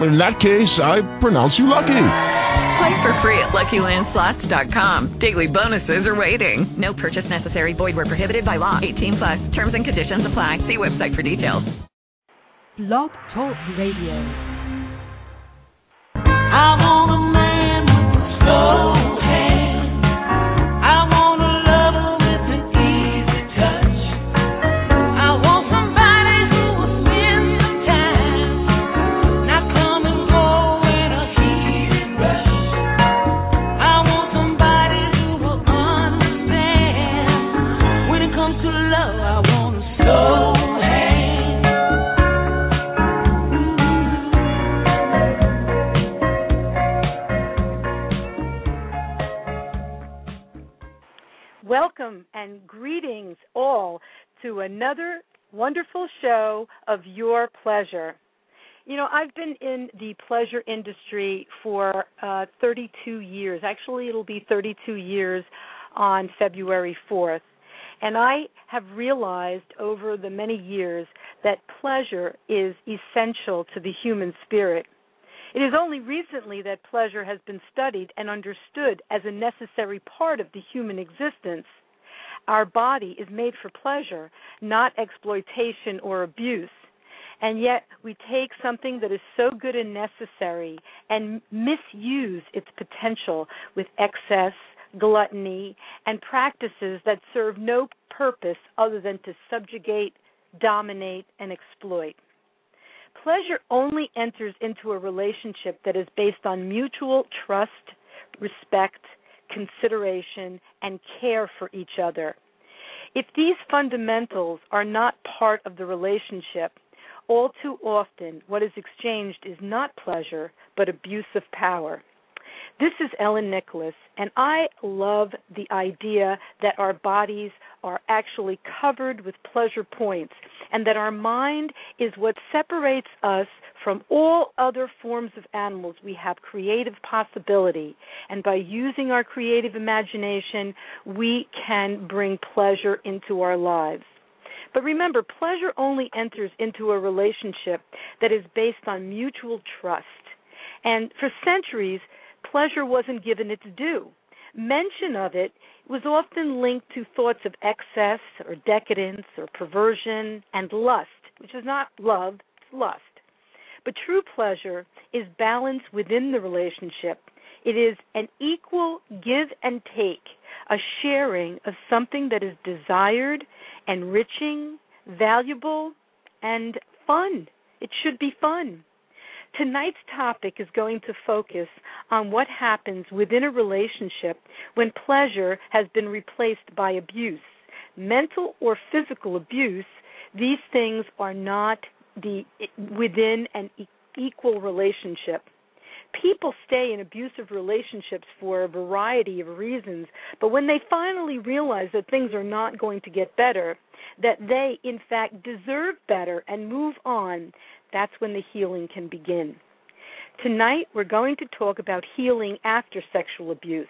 In that case, I pronounce you lucky. Play for free at LuckyLandSlots.com. Daily bonuses are waiting. No purchase necessary. Void where prohibited by law. 18 plus. Terms and conditions apply. See website for details. Blog Talk Radio. I want a man with slow another wonderful show of Your Pleasure. You know, I've been in the pleasure industry for uh, 32 years. Actually, it'll be 32 years on February 4th. And I have realized over the many years that pleasure is essential to the human spirit. It is only recently that pleasure has been studied and understood as a necessary part of the human existence. Our body is made for pleasure, not exploitation or abuse. And yet, we take something that is so good and necessary and misuse its potential with excess, gluttony, and practices that serve no purpose other than to subjugate, dominate, and exploit. Pleasure only enters into a relationship that is based on mutual trust, respect, consideration, and care for each other. If these fundamentals are not part of the relationship, all too often what is exchanged is not pleasure, but abuse of power. This is Ellen Nicholas, and I love the idea that our bodies are actually covered with pleasure points, and that our mind is what separates us from all other forms of animals. We have creative possibility, and by using our creative imagination, we can bring pleasure into our lives. But remember, pleasure only enters into a relationship that is based on mutual trust. And for centuries, pleasure wasn't given its due. Mention of it was often linked to thoughts of excess or decadence or perversion and lust, which is not love, it's lust. But true pleasure is balance within the relationship. It is an equal give and take, a sharing of something that is desired, enriching, valuable, and fun. It should be fun. Tonight's topic is going to focus on what happens within a relationship when pleasure has been replaced by abuse. Mental or physical abuse, these things are not the within an equal relationship. People stay in abusive relationships for a variety of reasons, but when they finally realize that things are not going to get better, that they in fact deserve better and move on, that's when the healing can begin. Tonight, we're going to talk about healing after sexual abuse.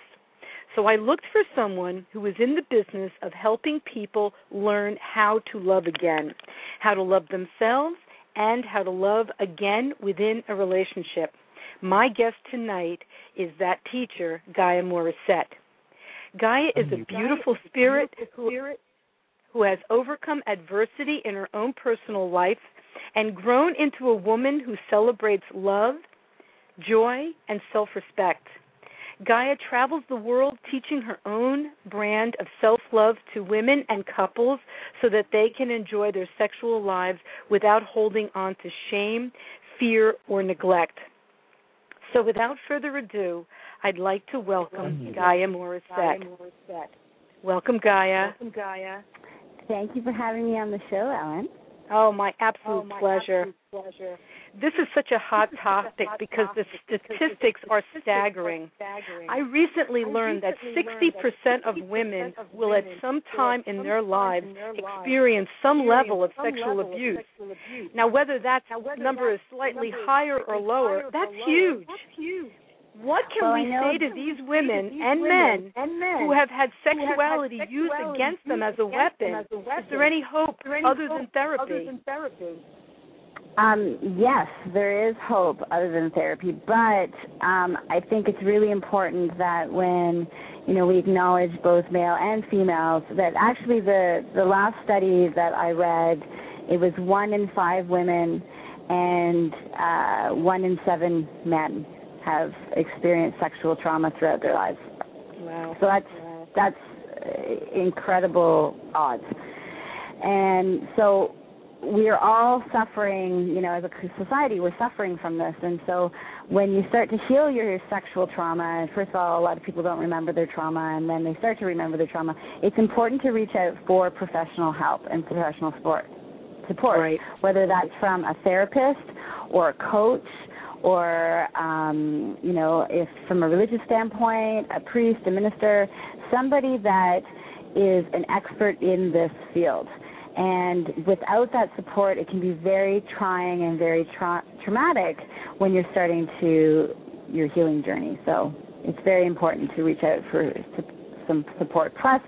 So, I looked for someone who was in the business of helping people learn how to love again, how to love themselves, and how to love again within a relationship. My guest tonight is that teacher, Gaia Morrissette. Gaia is a beautiful spirit who, who has overcome adversity in her own personal life and grown into a woman who celebrates love, joy, and self respect. Gaia travels the world teaching her own brand of self love to women and couples so that they can enjoy their sexual lives without holding on to shame, fear, or neglect. So, without further ado, I'd like to welcome Gaia Morrissette. Welcome, Gaia. Welcome, Gaia. Thank you for having me on the show, Ellen. Oh, my absolute oh, pleasure. pleasure. This is such a hot topic because the statistics are staggering. I recently learned that 60% of women will at some time in their lives experience some level of sexual abuse. Now, whether that number is slightly higher or lower, that's huge. What can Well, we say to these women and men who have had sexuality used against them as a weapon? Is there any hope there's any hope other than therapy? Um, yes, there is hope other than therapy, but um, I think it's really important that when you know we acknowledge both male and females, that actually the the last study that I read, it was one in five women and uh, one in seven men have experienced sexual trauma throughout their lives. Wow. So that's that's uh, incredible odds. And so we are all suffering, you know, as a society, we're suffering from this. And so when you start to heal your sexual trauma, first of all, a lot of people don't remember their trauma, and then they start to remember their trauma. It's important to reach out for professional help and professional support. Support, Right. whether that's from a therapist or a coach or um, you know, if from a religious standpoint, a priest, a minister, somebody that is an expert in this field. And without that support, it can be very trying and very tra- traumatic when you're starting to your healing journey. So it's very important to reach out for some support. Plus,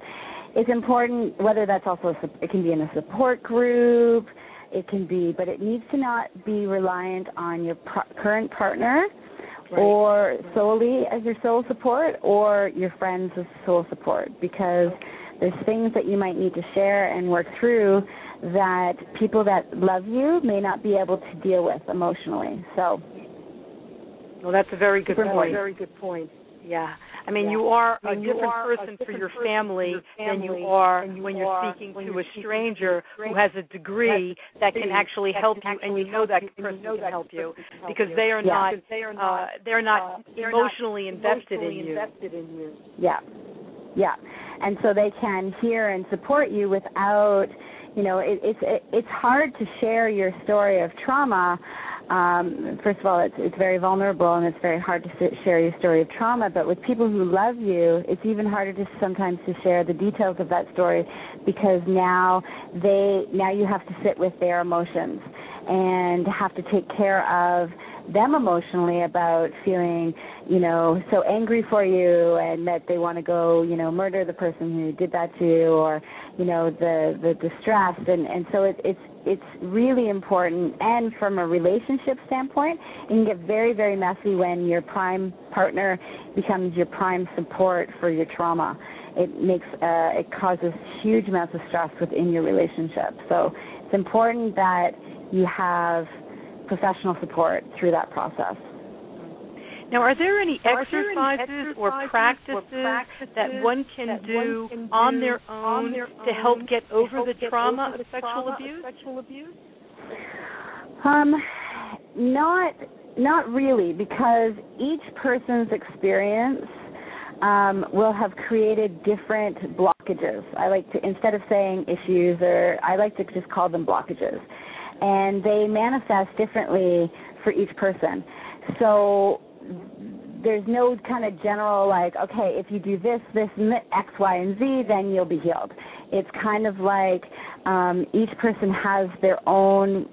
it's important whether that's also it can be in a support group. It can be, but it needs to not be reliant on your current partner or solely as your sole support or your friends as sole support because there's things that you might need to share and work through that people that love you may not be able to deal with emotionally. So Well, that's a very good Super point. Very good point. Yeah. I mean, you are a different person for your family than you are when you're speaking to a stranger who has a degree that can actually help you, and you know that person can help you because they are Yeah. not uh, they're not emotionally invested in you. Yeah, yeah, and so they can hear and support you without, you know, it, it's it, it's hard to share your story of trauma. Um, first of all, it's it's very vulnerable and it's very hard to share your story of trauma. But with people who love you, it's even harder to sometimes to share the details of that story because now they now you have to sit with their emotions and have to take care of them emotionally about feeling, you know, so angry for you and that they want to go, you know, murder the person who did that to you or, you know, the the distress and and so it, it's it's really important and from a relationship standpoint, it can get very very messy when your prime partner becomes your prime support for your trauma. It makes uh it causes huge amounts of stress within your relationship. So it's important that you have professional support through that process. Now, are there any exercises or practices that one can do on their own to help get over the trauma of sexual abuse? Um, not not really, because each person's experience um, will have created different blockages. I like to instead of saying issues, or I like to just call them blockages, and they manifest differently for each person. So there's no kind of general like, okay, if you do this, this, X, Y, and Z, then you'll be healed. It's kind of like um, each person has their own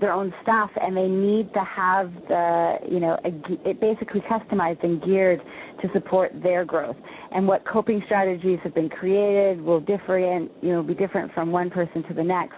their own stuff, and they need to have the you know a, it basically customized and geared to support their growth. And what coping strategies have been created will different you know be different from one person to the next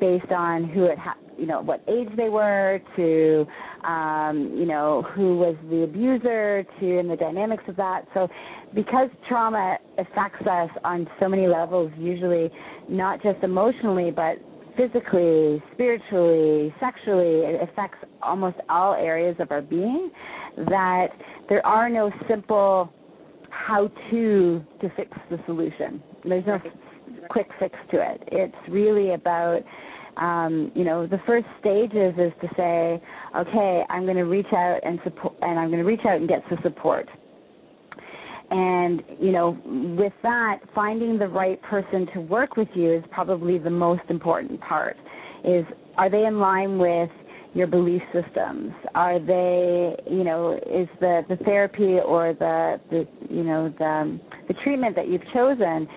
based on who it ha- you know what age they were to um you know who was the abuser to and the dynamics of that. So because trauma affects us on so many levels usually not just emotionally but physically spiritually sexually it affects almost all areas of our being that there are no simple how to to fix the solution. There's no quick fix to it it's really about um, you know, the first stages is to say, okay, I'm going to reach out and support, and I'm going to reach out and get some support. And you know, with that, finding the right person to work with you is probably the most important part. Is are they in line with your belief systems? Are they, you know, is the the therapy or the the you know the the treatment that you've chosen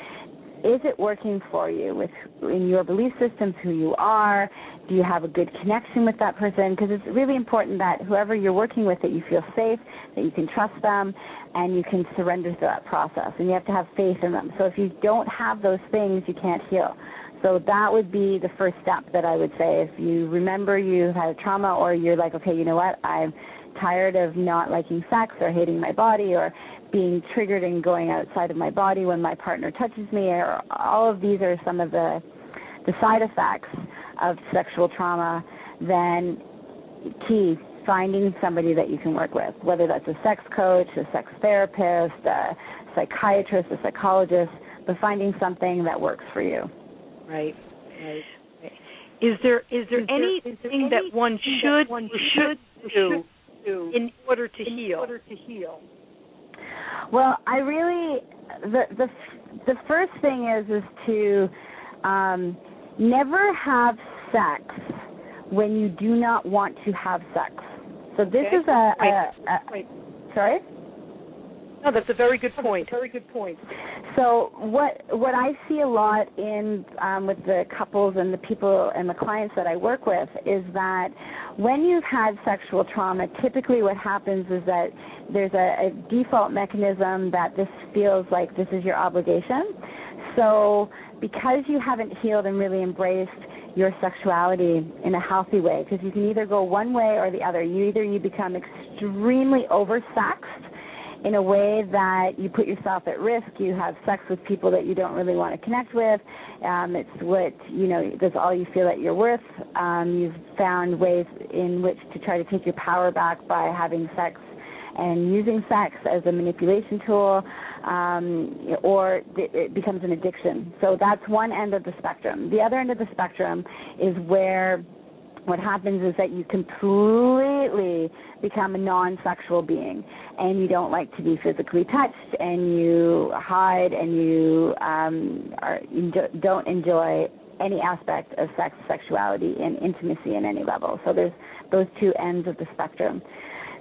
is it working for you with in your belief systems who you are? Do you have a good connection with that person? Because it's really important that whoever you're working with that you feel safe that you can trust them and you can surrender to that process. And you have to have faith in them. So if you don't have those things you can't heal. So that would be the first step that i would say. If you remember you had a trauma or you're like okay you know what? I'm tired of not liking sex or hating my body or being triggered and going outside of my body when my partner touches me or all of these are some of the the side effects of sexual trauma then key finding somebody that you can work with whether that's a sex coach a sex therapist a psychiatrist a psychologist but finding something that works for you Right. Right. Is there is there anything that one should or should do in order to heal? Well, I really the the the first thing is is to um, never have sex when you do not want to have sex. So this Okay. is a, a, Right. a Right. sorry. No, that's a very good point. Very good point. So what what I see a lot in um, with the couples and the people and the clients that I work with is that when you've had sexual trauma, typically what happens is that there's a, a default mechanism that this feels like this is your obligation. So because you haven't healed and really embraced your sexuality in a healthy way, because you can either go one way or the other. You either you become extremely oversexed in a way that you put yourself at risk. You have sex with people that you don't really want to connect with. Um, it's what you know. That's all you feel that you're worth. Um, you've found ways in which to try to take your power back by having sex and using sex as a manipulation tool, um, or it becomes an addiction. So that's one end of the spectrum. The other end of the spectrum is where what happens is that you completely become a non-sexual being and you don't like to be physically touched and you hide and you um are you don't enjoy any aspect of sex sexuality and intimacy in any level so there's those two ends of the spectrum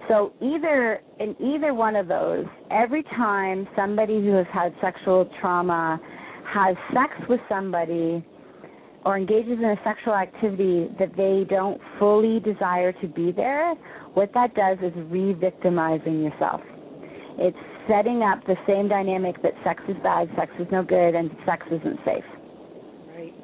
so either in either one of those every time somebody who has had sexual trauma has sex with somebody or engages in a sexual activity that they don't fully desire to be there, what that does is re-victimizing yourself. It's setting up the same dynamic that sex is bad, sex is no good, and sex isn't safe. Right.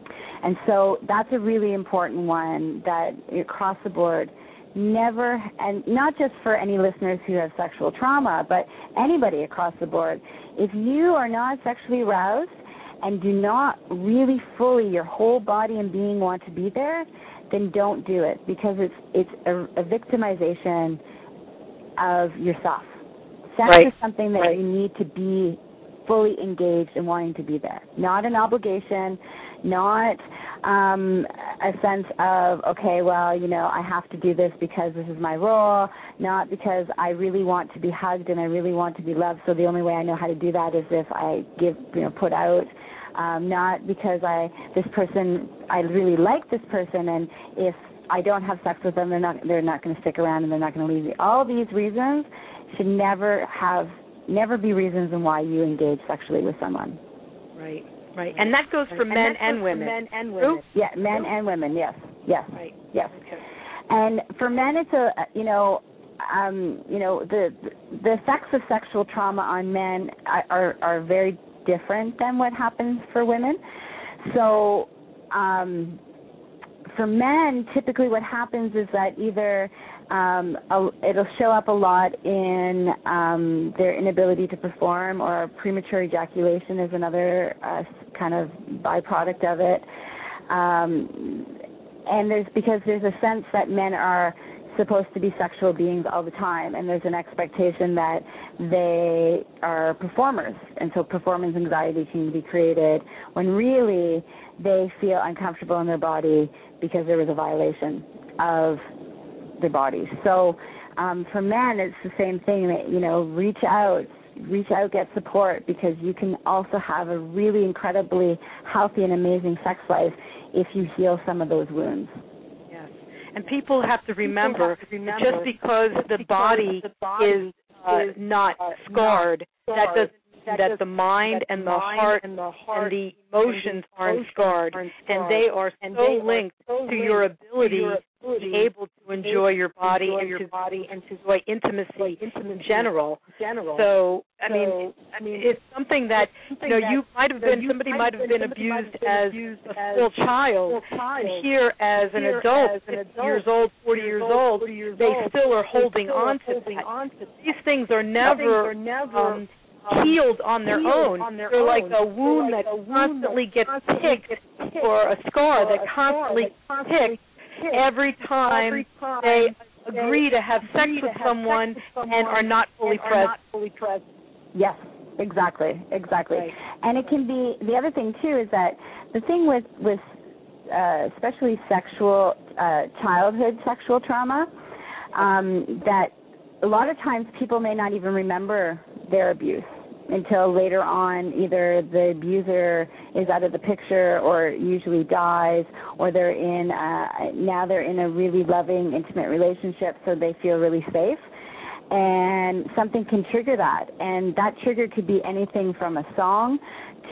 And so that's a really important one that across the board, never, and not just for any listeners who have sexual trauma, but anybody across the board, if you are not sexually aroused and do not really fully your whole body and being want to be there, then don't do it because it's it's a, a victimization of yourself. Sex Right. is something that Right. you need to be fully engaged and wanting to be there. Not an obligation, not um a sense of okay, well, you know, I have to do this because this is my role, not because I really want to be hugged and I really want to be loved. So the only way I know how to do that is if I give, you know, put out um not because I this person I really like this person and if I don't have sex with them they're not they're not going to stick around and they're not going to leave me. All these reasons should never have never be reasons in why you engage sexually with someone. Right. Right. And that goes for men and women. Men and True? Yeah, men and women. Yes. Yes. Right. Yes. Okay. And for men, it's a you know, um, you know, the the effects of sexual trauma on men are are, are very different than what happens for women. So, um, for men, typically what happens is that either um, a, it'll show up a lot in um, their inability to perform, or premature ejaculation is another uh, kind of byproduct of it. Um, and there's because there's a sense that men are supposed to be sexual beings all the time, and there's an expectation that they are performers, and so performance anxiety can be created when really they feel uncomfortable in their body because there was a violation of their bodies. So um, for men, it's the same thing. That you know, reach out, reach out, get support because you can also have a really incredibly healthy and amazing sex life if you heal some of those wounds. And people have to remember, that just because the body is uh, not scarred, that doesn't that the mind and the heart and the emotions aren't scarred, and they are so linked to your ability to be able to enjoy your body and your body and to enjoy intimacy in general. General. So I mean, I mean, it's something that you know you might have been somebody might have been abused as a small child, and here as an adult, 50 years old, 40 years old, they still are holding on to that. These things are never um, healed on their own. They're like a wound that constantly gets picked, or a scar that constantly picked every time they agree to have sex with someone and are not fully present. Yes, exactly, exactly. And it can be the other thing too is that the thing with with uh, especially sexual uh, childhood sexual trauma um, that a lot of times people may not even remember their abuse until later on either the abuser is out of the picture or usually dies or they're in uh now they're in a really loving intimate relationship so they feel really safe. And something can trigger that. And that trigger could be anything from a song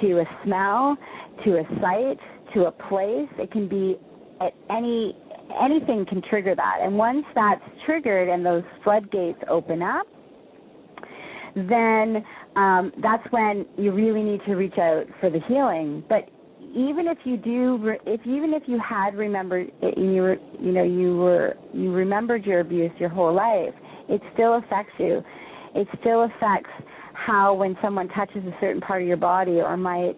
to a smell to a sight to a place. It can be at any anything can trigger that. And once that's triggered and those floodgates open up then um, that's when you really need to reach out for the healing. But even if you do, if even if you had remembered, you were, you know, you were, you remembered your abuse your whole life, it still affects you. It still affects how when someone touches a certain part of your body or might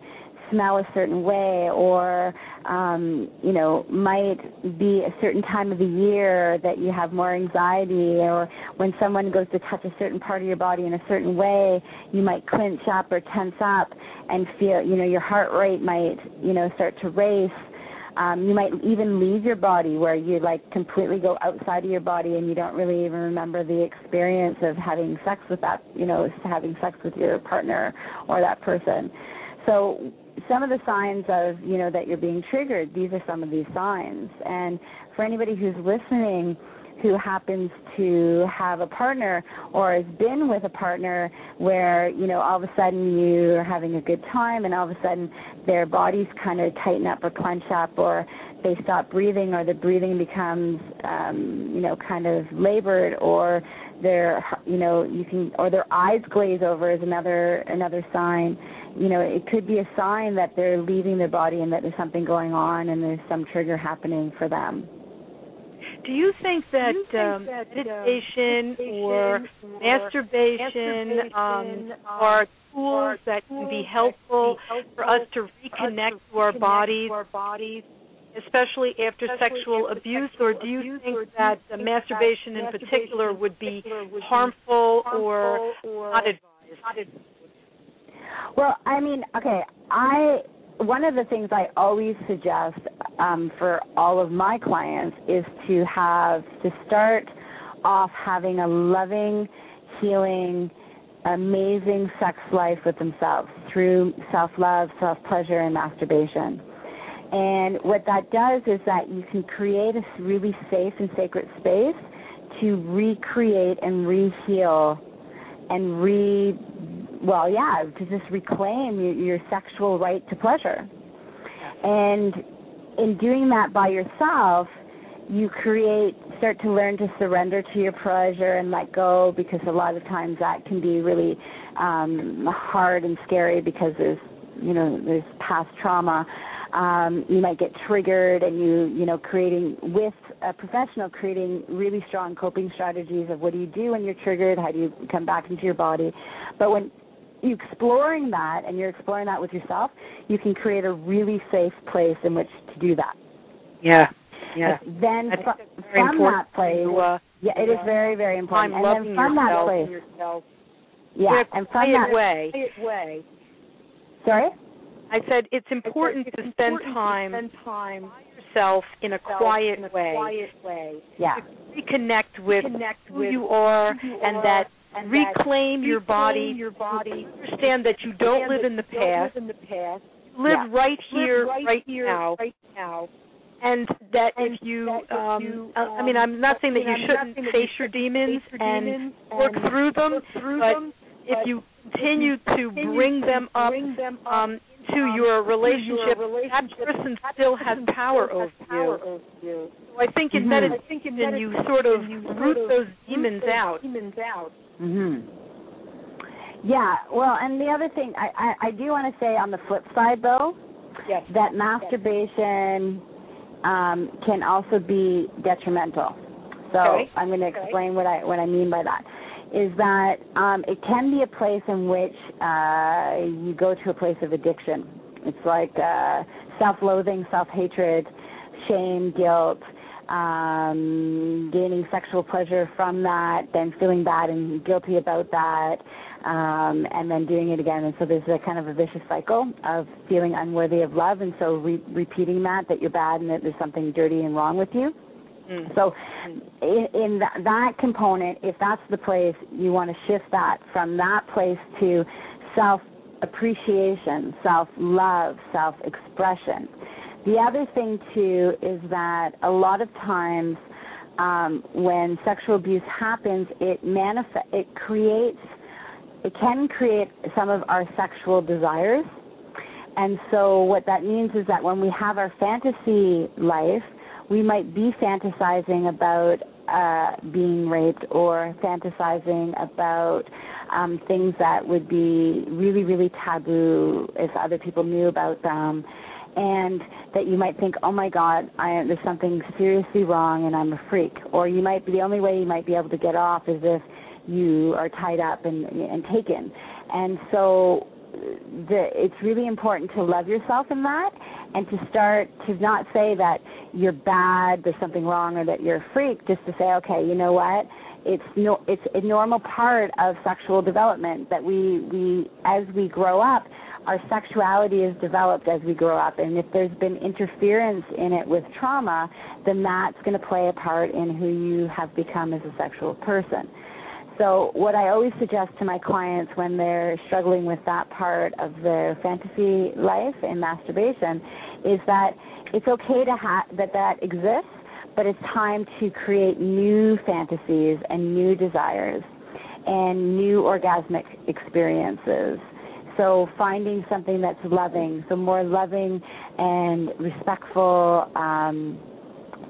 smell a certain way or um you know might be a certain time of the year that you have more anxiety or when someone goes to touch a certain part of your body in a certain way you might clench up or tense up and feel you know your heart rate might you know start to race. Um you might even leave your body where you like completely go outside of your body and you don't really even remember the experience of having sex with that you know having sex with your partner or that person. So some of the signs of you know that you're being triggered these are some of these signs. And for anybody who's listening who happens to have a partner or has been with a partner where you know all of a sudden you're having a good time and all of a sudden their bodies kind of tighten up or clench up or they stop breathing or the breathing becomes um you know kind of labored or their you know you can or their eyes glaze over is another another sign you know, it could be a sign that they're leaving their body and that there's something going on and there's some trigger happening for them. Do you think that, you think um, that, meditation, meditation or or masturbation, um, are tools that can be helpful for us to reconnect to our bodies, especially after sexual abuse, or do you think that masturbation in particular would be harmful or not advised? Well, I mean, okay, I one of the things I always suggest um, for all of my clients is to have to start off having a loving, healing, amazing sex life with themselves through self love, self pleasure, and masturbation. And what that does is that you can create a really safe and sacred space to recreate and re-heal and re well yeah to just reclaim your, your sexual right to pleasure. And in doing that by yourself you create start to learn to surrender to your pleasure and let go because a lot of times that can be really um hard and scary because there's you know there's past trauma. Um you might get triggered and you you know creating with a professional creating really strong coping strategies of what do you do when you're triggered? How do you come back into your body? But when you exploring that and you're exploring that with yourself you can create a really safe place in which to do that Yeah, yeah. then very from that place to, uh, yeah it is very very important find and then from that yourself. place yeah in a and from that way. sorry I said it's important to spend time spend by yourself in a quiet in a way. Quiet way. Yeah Reconnect with who you are and that reclaim your body. your body. Understand that you don't live in the past. Live Yeah. right here, right now. and that if you, um, uh, I mean, I'm not saying that you shouldn't face your demons and work through them, but if you continue to bring them up um, to your relationship, that person still has power over you. So I think in meditation you sort of root those demons out. Mm-hmm. Yeah. Well, and the other thing I I, I do want to say on the flip side though, Yes. that masturbation um, can also be detrimental. So Okay. I'm going to explain what I what I mean by that. Is that um, it can be a place in which uh, you go to a place of addiction. It's like uh, self-loathing, self-hatred, shame, guilt, um, gaining sexual pleasure from that, then feeling bad and guilty about that, um, and then doing it again. And so there's a kind of a vicious cycle of feeling unworthy of love, and so re- repeating that that you're bad and that there's something dirty and wrong with you. Mm. So, in, in that, that component, if that's the place, you want to shift that from that place to self appreciation, self love, self expression. The other thing, too, is that a lot of times um, when sexual abuse happens, it manifest, it creates, it can create some of our sexual desires. And so what that means is that when we have our fantasy life, we might be fantasizing about uh, being raped or fantasizing about um, things that would be really, really taboo if other people knew about them. And that you might think, oh my God, I, there's something seriously wrong and I'm a freak. Or you might be, the only way you might be able to get off is if you are tied up and, and taken. And so the, it's really important to love yourself in that and to start to not say that you're bad, there's something wrong, or that you're a freak. Just to say, okay, you know what? It's no, it's a normal part of sexual development that we we as we grow up, our sexuality is developed as we grow up, and if there's been interference in it with trauma, then that's going to play a part in who you have become as a sexual person. So, what I always suggest to my clients when they're struggling with that part of their fantasy life and masturbation is that it's okay to have that that exists, but it's time to create new fantasies and new desires and new orgasmic experiences. So, finding something that's loving, so more loving and respectful. Um,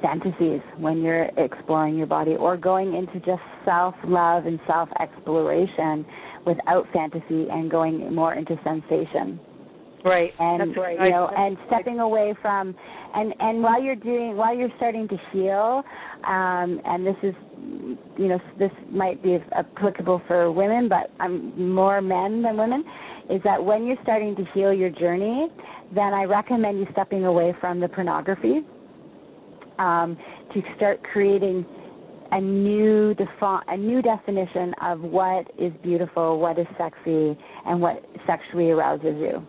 fantasies when you're exploring your body or going into just self love and self exploration without fantasy and going more into sensation Right. and That's right. you know and stepping away from and and while you're doing while you're starting to heal um and this is you know this might be applicable for women but I'm more men than women is that when you're starting to heal your journey then I recommend you stepping away from the pornography um, to start creating a new defi- a new definition of what is beautiful, what is sexy, and what sexually arouses you.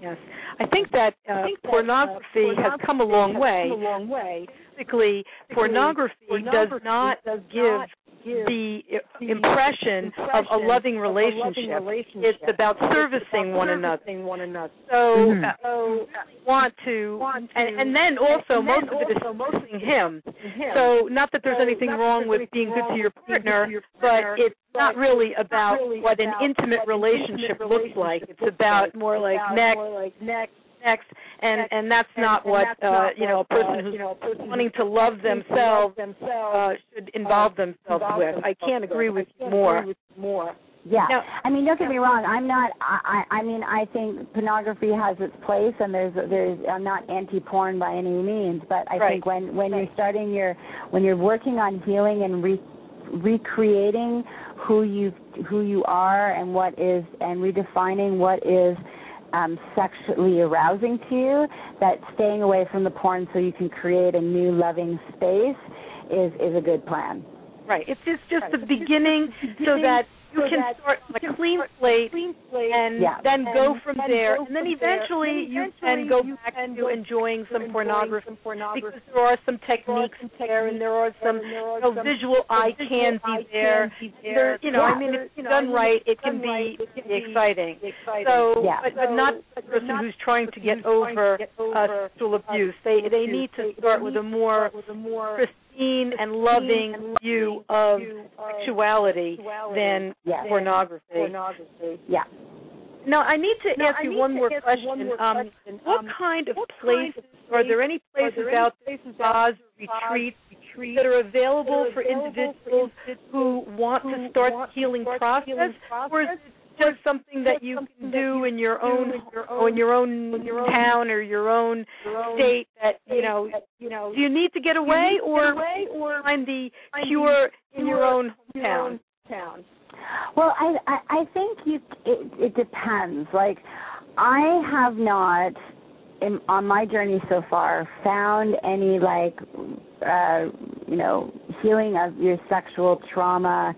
Yes, I think that, uh, pornography, has come a long way. Come a long way. Basically, pornography, does not give the i- impression of a loving relationship. It's about servicing one another. So, Mhm. uh, so want to, and, and then also most of it is servicing him. So, not that there's anything wrong with being good to your partner, but it's not really about what an intimate relationship looks like. It's about more like next, next, and and that's not what uh, you know a person who's you know, person wanting to love themselves themselves uh, should involve themselves with. I can't agree with you more. Yeah, Now- I mean, don't get me wrong. I'm not. I, I I mean, I think pornography has its place, and there's there's. I'm not anti-porn by any means, but I Right. think when when you're starting your when you're working on healing and re, recreating who you who you are and what is and redefining what is um, sexually arousing to you, that staying away from the porn so you can create a new loving space is is a good plan. Right. It's just just the beginning, so that you can start on a clean slate clean slate and yeah. then and go from there, go and then from there. eventually you can go you back can to enjoying some pornography some pornography. because there are some techniques there, and there are some there, are you know, some visual eye visual candy there. There, you know, Yeah. I mean, if it's done right, it can be it can be be exciting. So, Yeah. but, but not the person who's trying to get who's trying to over uh, sexual abuse. They they need to start with a more start with a more pristine and loving and view of sexuality sexuality than Yes. pornography. pornography. Yeah. Now, I need to Now, ask I you one to more ask question. one more um, question. what Um, kind of what kind places of are there any places- there any out there, places spas or retreats retreats that are available that are for individuals for individuals who want to start want the to healing start the process, healing or is it just something that you can do in your own in your own- your own in your own town or your own state that you know you know do you need to get away or get away or find the cure in your own town town? Well, I I, I think you it, it depends. Like I have not in, on my journey so far found any like uh you know healing of your sexual trauma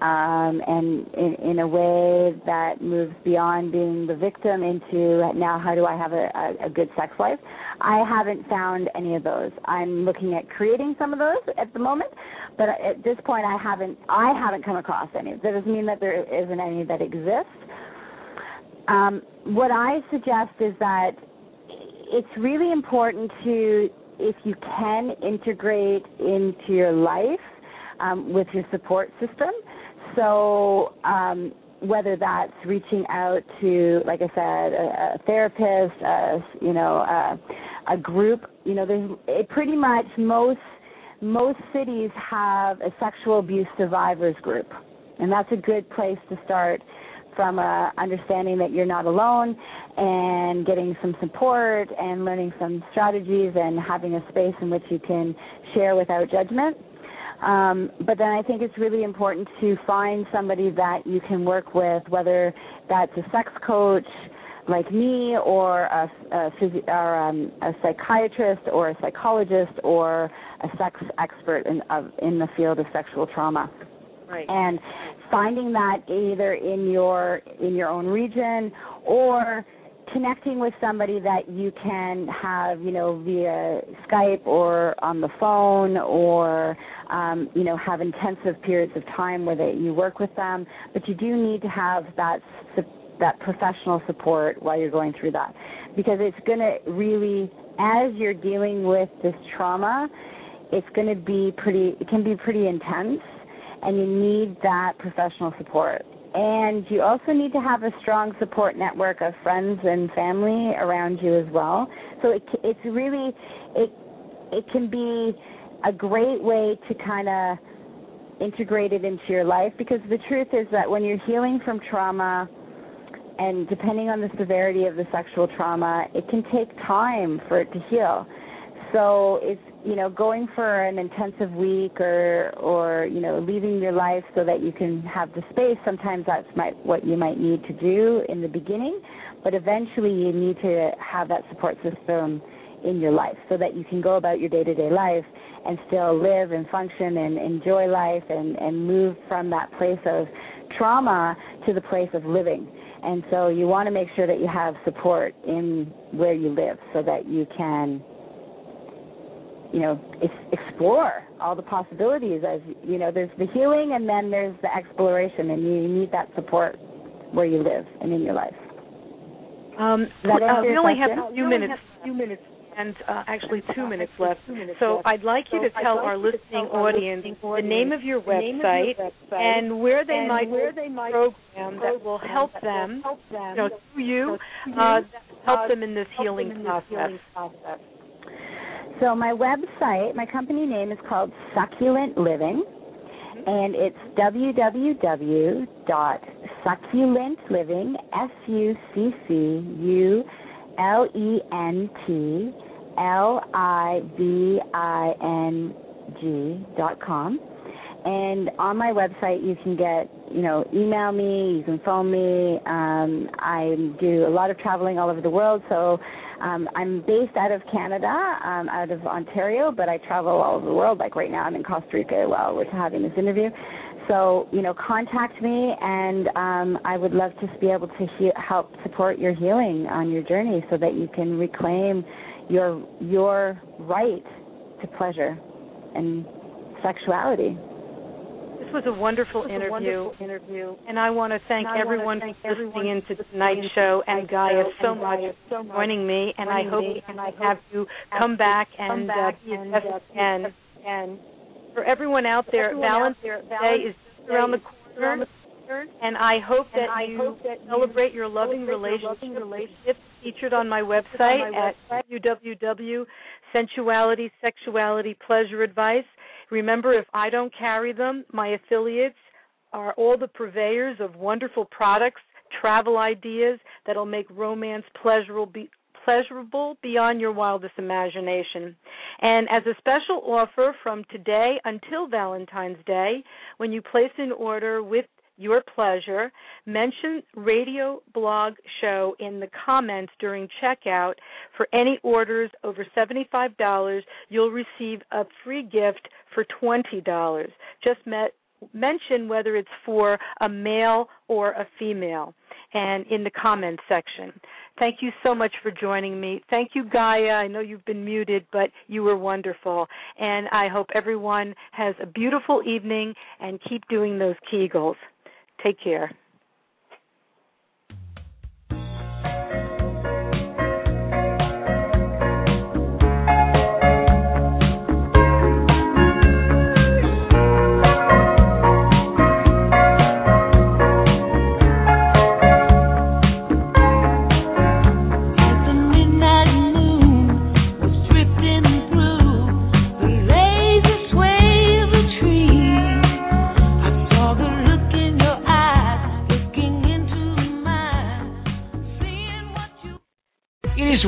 um and in in a way that moves beyond being the victim into now how do I have a, a, a good sex life. I haven't found any of those. I'm looking at creating some of those at the moment, but at this point I haven't I haven't come across any. That doesn't mean that there isn't any that exist. Um, what I suggest is that it's really important to, if you can, integrate into your life um, with your support system. So um, whether that's reaching out to, like I said, a, a therapist, a, you know, a, a group. You know, there's it pretty much most most cities have a sexual abuse survivors group, and that's a good place to start from a understanding that you're not alone and getting some support and learning some strategies and having a space in which you can share without judgment. Um, but then I think it's really important to find somebody that you can work with, whether that's a sex coach like me, or a, a, physio- or, um, a psychiatrist, or a psychologist, or a sex expert in, of, in the field of sexual trauma. Right. And finding that either in your in your own region or connecting with somebody that you can have you know via Skype or on the phone or um, you know have intensive periods of time where they, you work with them but you do need to have that that professional support while you're going through that because it's going to really as you're dealing with this trauma it's going to be pretty it can be pretty intense and you need that professional support. And you also need to have a strong support network of friends and family around you as well. So it, it's really it it can be a great way to kind of integrate it into your life because the truth is that when you're healing from trauma and depending on the severity of the sexual trauma, it can take time for it to heal. So it's you know going for an intensive week or or you know leaving your life so that you can have the space. Sometimes that's might what you might need to do in the beginning, but eventually you need to have that support system in your life so that you can go about your day-to-day life and still live and function and enjoy life and and move from that place of trauma to the place of living. And so you want to make sure that you have support in where you live so that you can you know ex- explore all the possibilities as you know there's the healing and then there's the exploration and you need that support where you live and in your life. Um, uh, we your only have a few minutes, few minutes, and uh, actually two minutes left. So I'd like you to tell our listening audience the name of your website and where they might where they might program that will help them, you know, through you, uh, help them in this healing process. So my website, my company name is called Succulent Living, and it's www.succulentliving, S-U-C-C-U-L-E-N-T, L-I-V-I-N-G dot com. And on my website, you can get, you know, email me, you can phone me. Um, I do a lot of traveling all over the world, so um, I'm based out of Canada, um, out of Ontario, but I travel all over the world. Like right now, I'm in Costa Rica while we're having this interview. So, you know, contact me, and um, I would love to be able to he- help support your healing on your journey, so that you can reclaim your your right to pleasure and sexuality. This was a wonderful, interview. interview. And I want to thank And I wanna everyone thank for listening everyone into tonight's show to and Gaia so and much Gaia so for joining me. And I hope and I have you come back and uh, be a uh, again. And For everyone out there, Valentine's Day is just around the corner. And I hope that I you hope that you celebrate your loving relationship. Featured on my website at www.sensuality, sexuality, pleasure advice. Remember, if I don't carry them, my affiliates are all the purveyors of wonderful products, travel ideas that'll make romance pleasurable. Be- pleasurable beyond your wildest imagination. And as a special offer from today until Valentine's Day, when you place an order with your pleasure, mention Radio Blog Show in the comments during checkout. For any orders over $75, you'll receive a free gift for $20. Just met, mention whether it's for a male or a female and in the comments section. Thank you so much for joining me. Thank you, Gaia. I know you've been muted, but you were wonderful. And I hope everyone has a beautiful evening and keep doing those Kegels. Take care.